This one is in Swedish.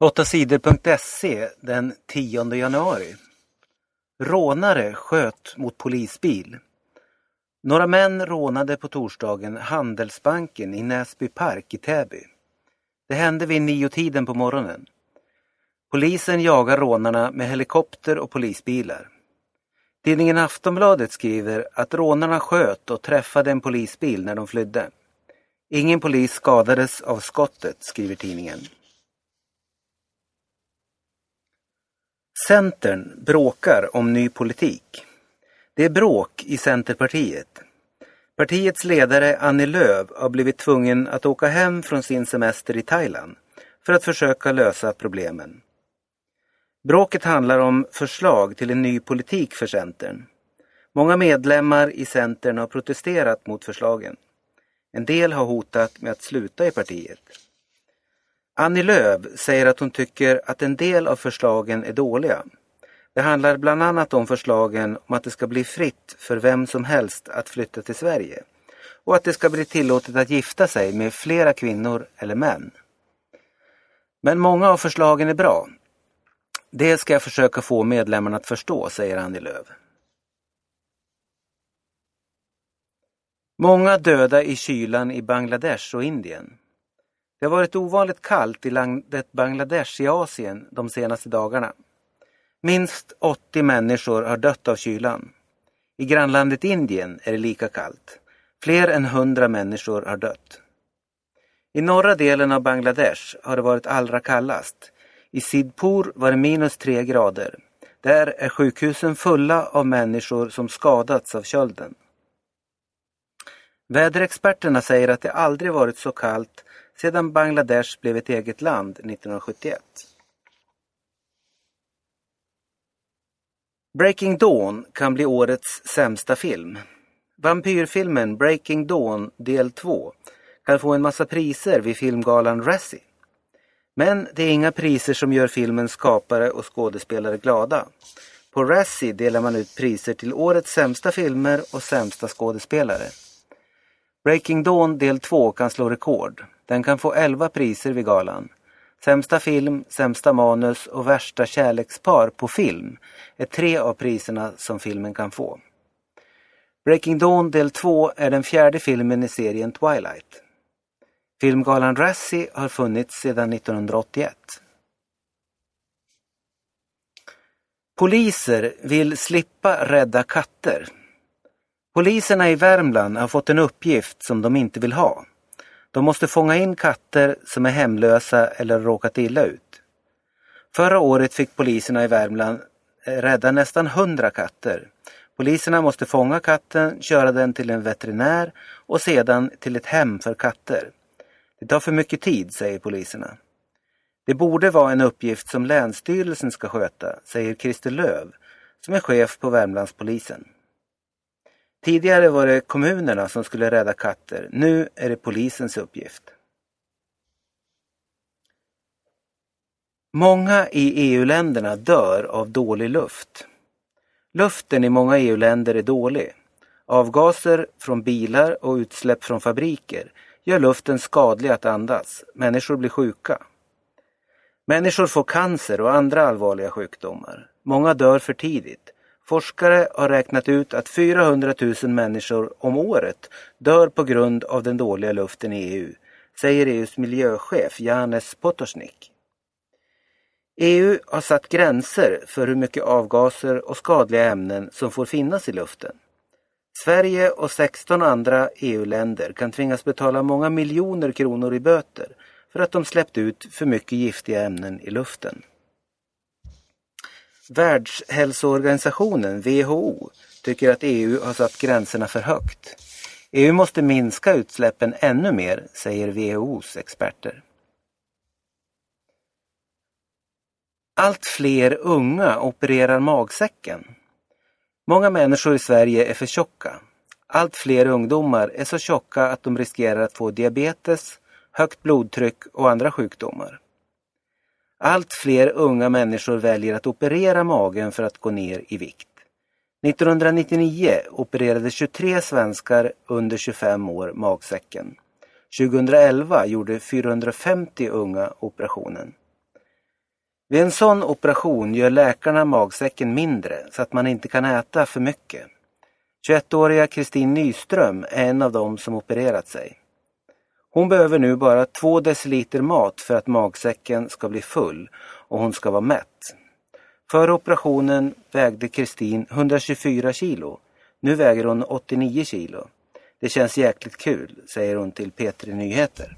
8sidor.se den 10 januari. Rånare sköt mot polisbil. Några män rånade på torsdagen Handelsbanken i Näsby park i Täby. Det hände vid niotiden på morgonen. Polisen jagar rånarna med helikopter och polisbilar. Tidningen Aftonbladet skriver att rånarna sköt och träffade en polisbil när de flydde. Ingen polis skadades av skottet, skriver tidningen. Centern bråkar om ny politik. Det är bråk i Centerpartiet. Partiets ledare Annie Lööf har blivit tvungen att åka hem från sin semester i Thailand för att försöka lösa problemen. Bråket handlar om förslag till en ny politik för Centern. Många medlemmar i Centern har protesterat mot förslagen. En del har hotat med att sluta i partiet. Annie Lööf säger att hon tycker att en del av förslagen är dåliga. Det handlar bland annat om förslagen om att det ska bli fritt för vem som helst att flytta till Sverige och att det ska bli tillåtet att gifta sig med flera kvinnor eller män. Men många av förslagen är bra. Det ska jag försöka få medlemmarna att förstå, säger Annie Lööf. Många döda i kylan i Bangladesh och Indien. Det har varit ovanligt kallt i landet Bangladesh i Asien de senaste dagarna. Minst 80 människor har dött av kylan. I grannlandet Indien är det lika kallt. Fler än 100 människor har dött. I norra delen av Bangladesh har det varit allra kallast. I Sidpur var det minus 3 grader. Där är sjukhusen fulla av människor som skadats av kölden. Väderexperterna säger att det aldrig varit så kallt sedan Bangladesh blev ett eget land 1971. Breaking Dawn kan bli årets sämsta film. Vampyrfilmen Breaking Dawn del 2 kan få en massa priser vid filmgalan Razzie. Men det är inga priser som gör filmens skapare och skådespelare glada. På Razzie delar man ut priser till årets sämsta filmer och sämsta skådespelare. Breaking Dawn del 2 kan slå rekord. Den kan få 11 priser vid galan. Sämsta film, sämsta manus och värsta kärlekspar på film är tre av priserna som filmen kan få. Breaking Dawn del 2 är den fjärde filmen i serien Twilight. Filmgalan Razzie har funnits sedan 1981. Poliser vill slippa rädda katter. Poliserna i Värmland har fått en uppgift som de inte vill ha. De måste fånga in katter som är hemlösa eller råkat illa ut. Förra året fick poliserna i Värmland eh, rädda nästan hundra katter. Poliserna måste fånga katten, köra den till en veterinär och sedan till ett hem för katter. Det tar för mycket tid, säger poliserna. Det borde vara en uppgift som Länsstyrelsen ska sköta, säger Christer Löv, som är chef på Värmlandspolisen. Tidigare var det kommunerna som skulle rädda katter. Nu är det polisens uppgift. Många i EU-länderna dör av dålig luft. Luften i många EU-länder är dålig. Avgaser från bilar och utsläpp från fabriker gör luften skadlig att andas. Människor blir sjuka. Människor får cancer och andra allvarliga sjukdomar. Många dör för tidigt. Forskare har räknat ut att 400 000 människor om året dör på grund av den dåliga luften i EU, säger EUs miljöchef Janes Potosnik. EU har satt gränser för hur mycket avgaser och skadliga ämnen som får finnas i luften. Sverige och 16 andra EU-länder kan tvingas betala många miljoner kronor i böter för att de släppt ut för mycket giftiga ämnen i luften. Världshälsoorganisationen, WHO, tycker att EU har satt gränserna för högt. EU måste minska utsläppen ännu mer, säger WHOs experter. Allt fler unga opererar magsäcken. Många människor i Sverige är för tjocka. Allt fler ungdomar är så tjocka att de riskerar att få diabetes, högt blodtryck och andra sjukdomar. Allt fler unga människor väljer att operera magen för att gå ner i vikt. 1999 opererade 23 svenskar under 25 år magsäcken. 2011 gjorde 450 unga operationen. Vid en sån operation gör läkarna magsäcken mindre så att man inte kan äta för mycket. 21-åriga Kristin Nyström är en av dem som opererat sig. Hon behöver nu bara två deciliter mat för att magsäcken ska bli full och hon ska vara mätt. Före operationen vägde Kristin 124 kilo. Nu väger hon 89 kilo. Det känns jäkligt kul, säger hon till P3 Nyheter.